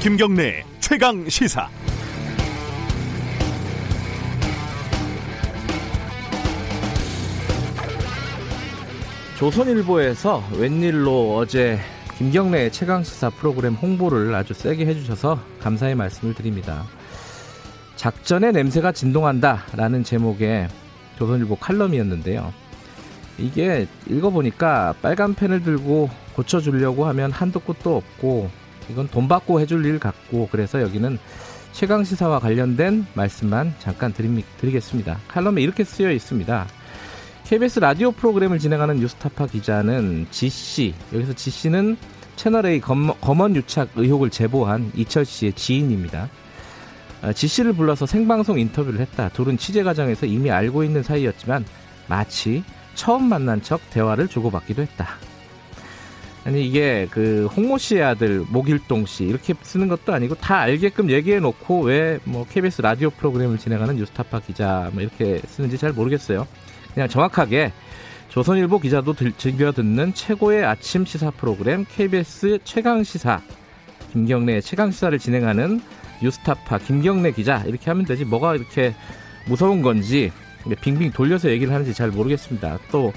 김경래 최강 시사. 조선일보에서 웬일로 어제 김경래 최강 시사 프로그램 홍보를 아주 세게 해주셔서 감사의 말씀을 드립니다. 작전의 냄새가 진동한다라는 제목의 조선일보 칼럼이었는데요. 이게 읽어보니까 빨간 펜을 들고 고쳐주려고 하면 한도 끝도 없고 이건 돈 받고 해줄 일 같고 그래서 여기는 최강 시사와 관련된 말씀만 잠깐 드립, 드리겠습니다. 칼럼에 이렇게 쓰여 있습니다. KBS 라디오 프로그램을 진행하는 뉴스타파 기자는 지씨 여기서 지씨는 채널A 검언 유착 의혹을 제보한 이철 씨의 지인입니다. 아, 지씨를 불러서 생방송 인터뷰를 했다. 둘은 취재 과정에서 이미 알고 있는 사이였지만 마치 처음 만난 척 대화를 주고받기도 했다. 아니 이게 그 홍모 씨의 아들 목일동 씨 이렇게 쓰는 것도 아니고 다 알게끔 얘기해 놓고 왜 뭐 KBS 라디오 프로그램을 진행하는 뉴스타파 기자 뭐 이렇게 쓰는지 잘 모르겠어요. 그냥 정확하게 조선일보 기자도 즐겨 듣는 최고의 아침 시사 프로그램 KBS 최강 시사 김경래 최강 시사를 진행하는 뉴스타파 김경래 기자 이렇게 하면 되지 뭐가 이렇게 무서운 건지 빙빙 돌려서 얘기를 하는지 잘 모르겠습니다. 또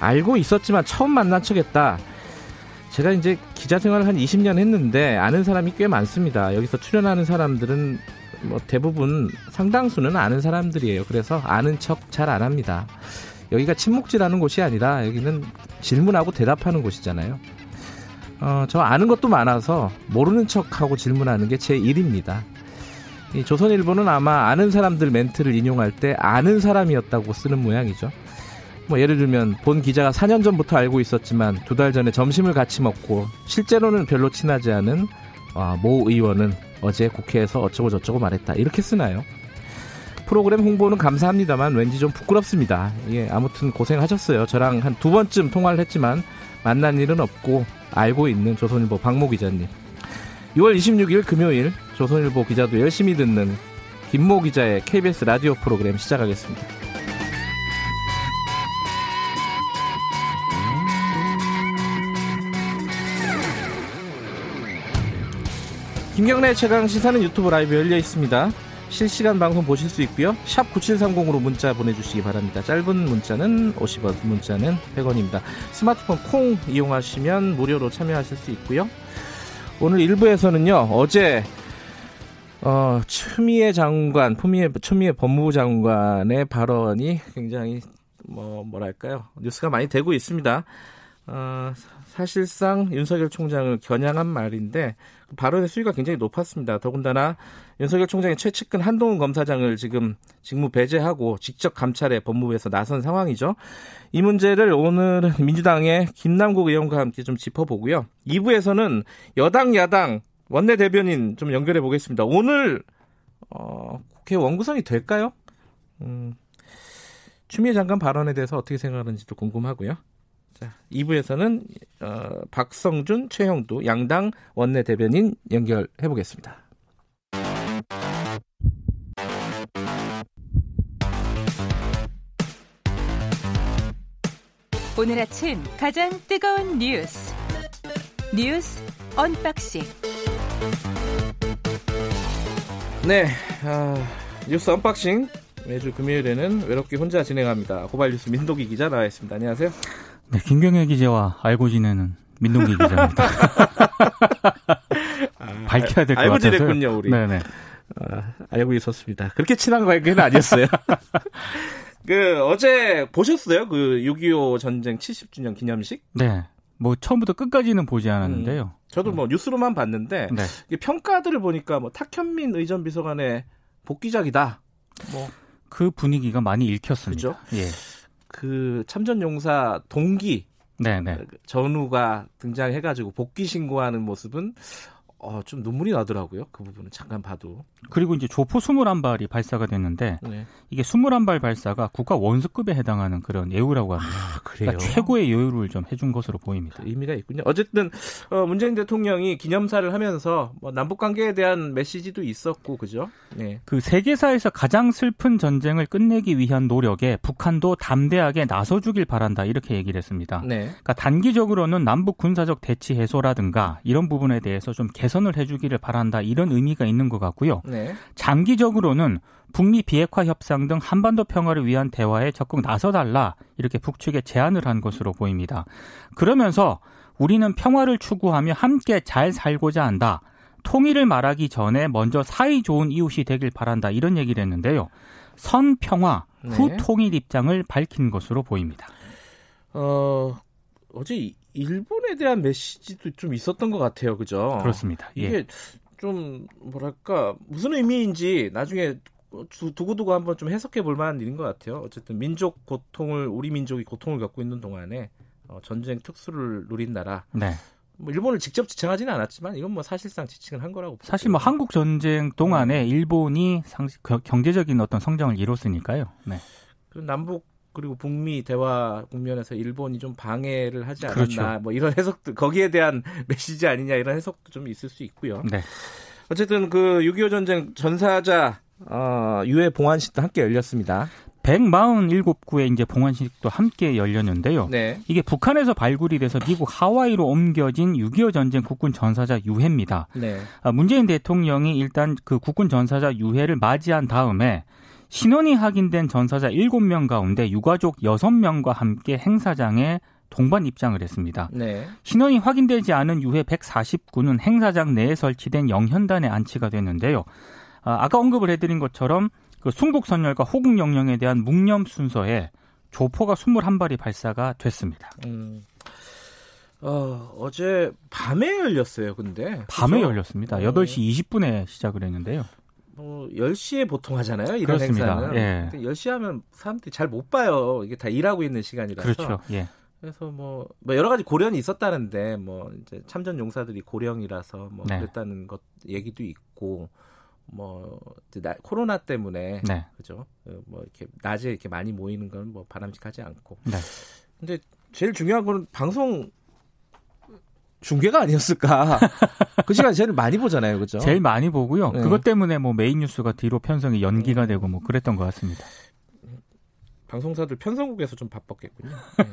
알고 있었지만 처음 만난 척했다. 제가 이제 기자 생활을 한 20년 했는데 아는 사람이 꽤 많습니다. 여기서 출연하는 사람들은 뭐 대부분 상당수는 아는 사람들이에요. 그래서 아는 척 잘 안 합니다. 여기가 침묵질하는 곳이 아니라 여기는 질문하고 대답하는 곳이잖아요. 어, 저 아는 것도 많아서 모르는 척하고 질문하는 게 제 일입니다. 이 조선일보는 아마 아는 사람들 멘트를 인용할 때 아는 사람이었다고 쓰는 모양이죠. 뭐 예를 들면 본 기자가 4년 전부터 알고 있었지만 두 달 전에 점심을 같이 먹고 실제로는 별로 친하지 않은 아, 모 의원은 어제 국회에서 어쩌고 저쩌고 말했다. 이렇게 쓰나요? 프로그램 홍보는 감사합니다만 왠지 좀 부끄럽습니다. 예, 아무튼 고생하셨어요. 저랑 한 두 번쯤 통화를 했지만 만난 일은 없고 알고 있는 조선일보 박모 기자님. 6월 26일 금요일 조선일보 기자도 열심히 듣는 김모 기자의 KBS 라디오 프로그램 시작하겠습니다. 김경래 최강 시사는 유튜브 라이브 열려 있습니다. 실시간 방송 보실 수 있고요. 샵 9730으로 문자 보내주시기 바랍니다. 짧은 문자는 50원, 문자는 100원입니다. 스마트폰 콩 이용하시면 무료로 참여하실 수 있고요. 오늘 1부에서는요. 어제 어, 추미애 장관, 추미애, 추미애 법무부 장관의 발언이 굉장히 뭐 뭐랄까요 뉴스가 많이 되고 있습니다. 어, 사실상 윤석열 총장을 겨냥한 말인데 발언의 수위가 굉장히 높았습니다. 더군다나 윤석열 총장의 최측근 한동훈 검사장을 지금 직무 배제하고 직접 감찰에 법무부에서 나선 상황이죠. 이 문제를 오늘은 민주당의 김남국 의원과 함께 좀 짚어보고요. 2부에서는 여당 야당 원내 대변인 좀 연결해 보겠습니다. 오늘 어, 국회 원구성이 될까요? 음, 추미애 장관 발언에 대해서 어떻게 생각하는지도 궁금하고요. 자, 2부에서는 어, 박성준, 최형두 양당 원내 대변인 연결해 보겠습니다. 오늘 아침 가장 뜨거운 뉴스 뉴스 unboxing 네, 아, 뉴스 unboxing 매주 금요일에는 외롭게 혼자 진행합니다. 고발 뉴스 민동기 기자 나와 있습니다. 안녕하세요. 네, 김경래 기자와 알고 지내는 민동기 기자입니다. 아, 밝혀야 될 것 같아요. 알고 지냈군요, 우리. 네네. 아, 알고 있었습니다. 그렇게 친한 관계는 아니었어요. 그 어제 보셨어요? 그 6.25 전쟁 70주년 기념식? 네. 뭐 처음부터 끝까지는 보지 않았는데요. 음, 저도 뭐 뉴스로만 봤는데 네. 평가들을 보니까 뭐 탁현민 의전 비서관의 복귀작이다. 뭐 그 분위기가 많이 읽혔습니다. 그죠? 예. 그 참전 용사 동기 네네. 네. 전우가 등장해가지고 복귀 신고하는 모습은 어, 좀 눈물이 나더라고요. 그 부분은 잠깐 봐도. 그리고 이제 조포 21발이 발사가 됐는데 네. 이게 21발 발사가 국가 원수급에 해당하는 그런 예우라고 합니다. 아, 그래요? 그러니까 최고의 예우를 좀 해준 것으로 보입니다. 의미가 있군요. 어쨌든 어, 문재인 대통령이 기념사를 하면서 뭐 남북 관계에 대한 메시지도 있었고 그죠? 네. 그 세계사에서 가장 슬픈 전쟁을 끝내기 위한 노력에 북한도 담대하게 나서주길 바란다 이렇게 얘기를 했습니다. 네. 그러니까 단기적으로는 남북 군사적 대치 해소라든가 이런 부분에 대해서 좀 개. 개선을 해주기를 바란다 이런 의미가 있는 것 같고요. 네. 장기적으로는 북미 비핵화 협상 등 한반도 평화를 위한 대화에 적극 나서달라 이렇게 북측에 제안을 한 것으로 보입니다. 그러면서 우리는 평화를 추구하며 함께 잘 살고자 한다. 통일을 말하기 전에 먼저 사이 좋은 이웃이 되길 바란다 이런 얘기를 했는데요. 선 평화 후 네. 통일 입장을 밝힌 것으로 보입니다. 어 어제 일본에 대한 메시지도 좀 있었던 것 같아요, 그죠? 그렇습니다. 예. 이게 좀 뭐랄까 무슨 의미인지 나중에 두고두고 한번 좀 해석해 볼 만한 일인 것 같아요. 어쨌든 민족 고통을 우리 민족이 고통을 겪고 있는 동안에 어, 전쟁 특수를 누린 나라. 네. 뭐 일본을 직접 지칭하지는 않았지만 이건 뭐 사실상 지칭을 한 거라고. 사실 뭐 한국 전쟁 동안에 음. 일본이 상, 경제적인 어떤 성장을 이뤘으니까요. 네. 그 남북 그리고 북미 대화 국면에서 일본이 좀 방해를 하지 않았나 그렇죠. 뭐 이런 해석도 거기에 대한 메시지 아니냐 이런 해석도 좀 있을 수 있고요. 네. 어쨌든 그 6.25 전쟁 전사자 어, 유해 봉환식도 함께 열렸습니다. 147구의 이제 봉환식도 함께 열렸는데요. 네. 이게 북한에서 발굴이 돼서 미국 하와이로 옮겨진 6.25 전쟁 국군 전사자 유해입니다. 네. 아, 문재인 대통령이 일단 그 국군 전사자 유해를 맞이한 다음에 신원이 확인된 전사자 7명 가운데 유가족 6명과 함께 행사장에 동반 입장을 했습니다. 네. 신원이 확인되지 않은 유해 149는 행사장 내에 설치된 영현단에 안치가 됐는데요. 아, 아까 언급을 해드린 것처럼 그 순국선열과 호국영령에 대한 묵념 순서에 조포가 21발이 발사가 됐습니다. 음. 어, 어제 밤에 열렸어요, 근데. 밤에 그렇죠? 열렸습니다. 어. 8시 20분에 시작을 했는데요. 뭐 10시에 보통 하잖아요. 이런 그렇습니다. 행사는. 예. 10시 하면 사람들이 잘 못 봐요. 이게 다 일하고 있는 시간이라서. 그렇죠. 예. 그래서 뭐, 뭐 여러 가지 고련이 있었다는데 뭐 이제 참전 용사들이 고령이라서 뭐 네. 그랬다는 것 얘기도 있고 뭐 나, 코로나 때문에 네. 그죠 그뭐 이렇게 낮에 이렇게 많이 모이는 건 뭐 바람직하지 않고 네. 근데 제일 중요한 거는 방송 중계가 아니었을까 그 시간 제일 많이 보잖아요 그죠 제일 많이 보고요 네. 그것 때문에 뭐 메인 뉴스가 뒤로 편성이 연기가 되고 뭐 그랬던 것 같습니다 방송사들 편성국에서 좀 바빴겠군요 네.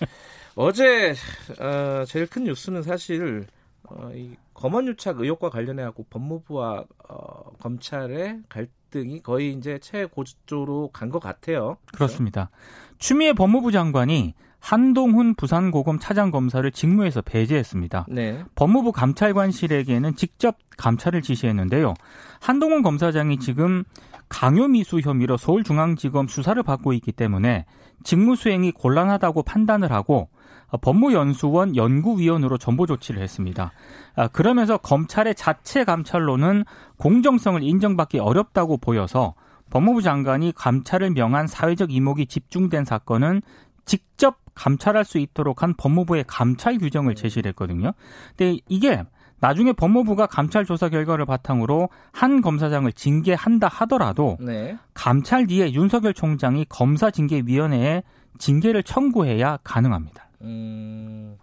어제 어, 제일 큰 뉴스는 사실 어, 이 검언 유착 의혹과 관련해 갖고 법무부와 어, 검찰의 갈등이 거의 이제 최고조로 간 것 같아요. 그렇습니다. 추미애 법무부 장관이 한동훈 부산고검 차장검사를 직무에서 배제했습니다. 네. 법무부 감찰관실에게는 직접 감찰을 지시했는데요. 한동훈 검사장이 지금 강요미수 혐의로 서울중앙지검 수사를 받고 있기 때문에 직무 수행이 곤란하다고 판단을 하고 어, 법무연수원 연구위원으로 전보 조치를 했습니다. 아, 그러면서 검찰의 자체 감찰로는 공정성을 인정받기 어렵다고 보여서 법무부 장관이 감찰을 명한 사회적 이목이 집중된 사건은 직접 감찰할 수 있도록 한 법무부의 감찰 규정을 제시를 했거든요. 근데 이게 나중에 법무부가 감찰 조사 결과를 바탕으로 한 검사장을 징계한다 하더라도 네. 감찰 뒤에 윤석열 총장이 검사 징계위원회에 징계를 청구해야 가능합니다. 음.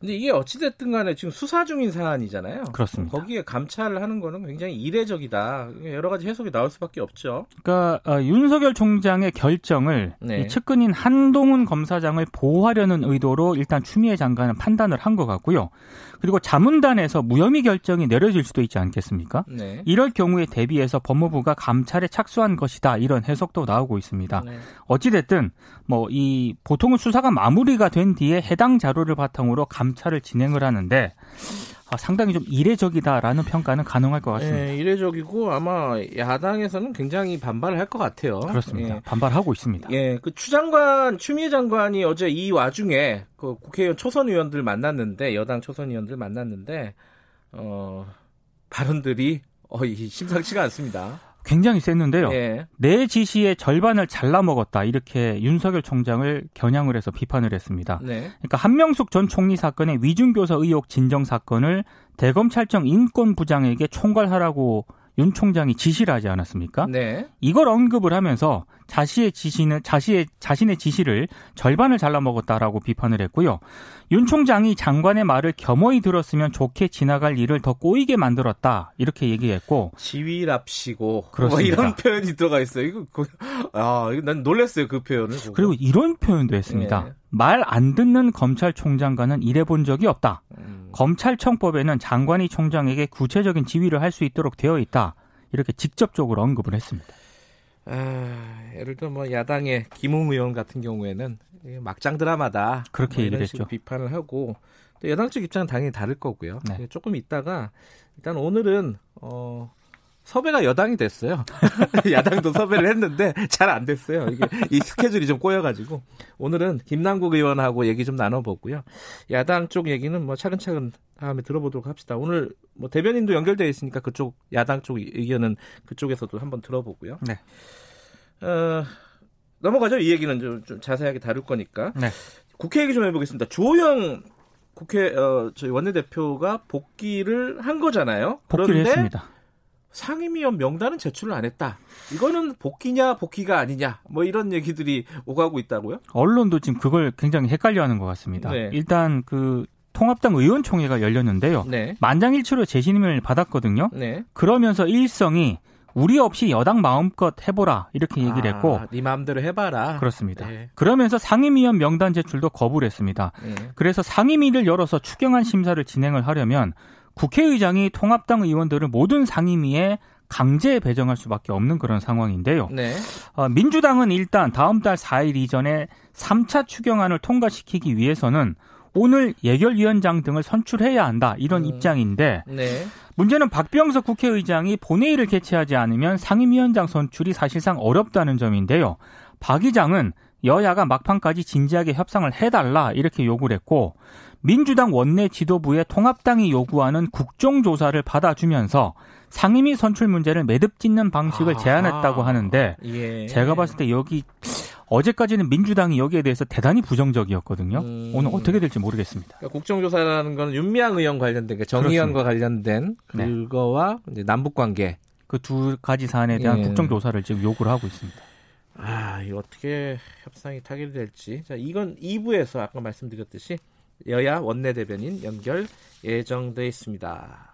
근데 이게 어찌됐든 간에 지금 수사 중인 사안이잖아요. 그렇습니다. 거기에 감찰을 하는 거는 굉장히 이례적이다. 여러 가지 해석이 나올 수밖에 없죠. 그러니까 어, 윤석열 총장의 결정을 네. 측근인 한동훈 검사장을 보호하려는 의도로 일단 추미애 장관은 판단을 한 것 같고요. 그리고 자문단에서 무혐의 결정이 내려질 수도 있지 않겠습니까? 네. 이럴 경우에 대비해서 법무부가 감찰에 착수한 것이다 이런 해석도 나오고 있습니다. 네. 어찌됐든 뭐 이 보통은 수사가 마무리가 된 뒤에 해당 자료를 바탕으로 감 찰을 진행을 하는데 아, 상당히 좀 이례적이다라는 평가는 가능할 것 같습니다. 네, 이례적이고 아마 야당에서는 굉장히 반발을 할 것 같아요. 그렇습니다. 예. 반발하고 있습니다. 예, 그 추장관 추미애 장관이 어제 이 와중에 그 국회의원 초선 의원들 만났는데 여당 초선 의원들 만났는데 어 발언들이 어 심상치가 않습니다. 굉장히 셌는데요. 예. 내 지시의 절반을 잘라 먹었다 이렇게 윤석열 총장을 겨냥을 해서 비판을 했습니다. 네. 그러니까 한명숙 전 총리 사건의 위중교사 의혹 진정 사건을 대검찰청 인권부장에게 총괄하라고 윤 총장이 지시를 하지 않았습니까? 네. 이걸 언급을 하면서 자신의 지시는 자신의 자신의 지시를 절반을 잘라 먹었다라고 비판을 했고요. 윤 총장이 장관의 말을 겸허히 들었으면 좋게 지나갈 일을 더 꼬이게 만들었다 이렇게 얘기했고 지위랍시고 뭐 이런 표현이 들어가 있어요. 이거 아, 난 놀랐어요 그 표현을. 보고. 그리고 이런 표현도 했습니다. 네. 말안 듣는 검찰총장과는 일해본 적이 없다. 검찰청법에는 장관이 총장에게 구체적인 지휘를 할 수 있도록 되어 있다. 이렇게 직접적으로 언급을 했습니다. 아, 예를 들어 뭐 야당의 김웅 의원 같은 경우에는 막장 드라마다 그렇게 뭐 얘기를 했죠. 비판을 하고 또 여당 쪽 입장은 당연히 다를 거고요. 네. 조금 있다가 일단 오늘은 어 섭외가 여당이 됐어요. 야당도 섭외를 했는데 잘 안 됐어요. 이게 이 스케줄이 좀 꼬여가지고 오늘은 김남국 의원하고 얘기 좀 나눠보고요. 야당 쪽 얘기는 뭐 차근차근 다음에 들어보도록 합시다. 오늘 뭐 대변인도 연결되어 있으니까 그쪽 야당 쪽 의견은 그쪽에서도 한번 들어보고요. 네. 어, 넘어가죠. 이 얘기는 좀, 좀 자세하게 다룰 거니까. 네. 국회 얘기 좀 해보겠습니다. 주호영 국회 어, 저희 원내대표가 복귀를 한 거잖아요. 복귀를 그런데 했습니다. 상임위원 명단은 제출을 안 했다. 이거는 복귀냐 복귀가 아니냐 뭐 이런 얘기들이 오가고 있다고요? 언론도 지금 그걸 굉장히 헷갈려하는 것 같습니다. 네. 일단 그 통합당 의원총회가 열렸는데요. 네. 만장일치로 재신임을 받았거든요. 네. 그러면서 일성이 우리 없이 여당 마음껏 해보라 이렇게 얘기를 아, 했고 네 마음대로 해봐라 그렇습니다. 네. 그러면서 상임위원 명단 제출도 거부를 했습니다. 네. 그래서 상임위를 열어서 추경안 심사를 진행을 하려면 국회의장이 통합당 의원들을 모든 상임위에 강제 배정할 수밖에 없는 그런 상황인데요. 네. 어, 민주당은 일단 다음 달 4일 이전에 3차 추경안을 통과시키기 위해서는 오늘 예결위원장 등을 선출해야 한다 이런 음. 입장인데 네. 문제는 박병석 국회의장이 본회의를 개최하지 않으면 상임위원장 선출이 사실상 어렵다는 점인데요. 박 의장은 여야가 막판까지 진지하게 협상을 해달라 이렇게 요구를 했고 민주당 원내 지도부의 통합당이 요구하는 국정조사를 받아주면서 상임위 선출 문제를 매듭 짓는 방식을 아, 제안했다고 하는데 예. 제가 봤을 때 여기 어제까지는 민주당이 여기에 대해서 대단히 부정적이었거든요. 음. 오늘 어떻게 될지 모르겠습니다. 그러니까 국정조사라는 건 윤미향 의원 관련된 정의원과 관련된 네. 그거와 네. 남북 관계 그 두 가지 사안에 대한 예. 국정조사를 지금 요구를 하고 있습니다. 아, 이 어떻게 협상이 타결될지. 자, 이건 2부에서 아까 말씀드렸듯이 여야 원내대변인 연결 예정돼 있습니다.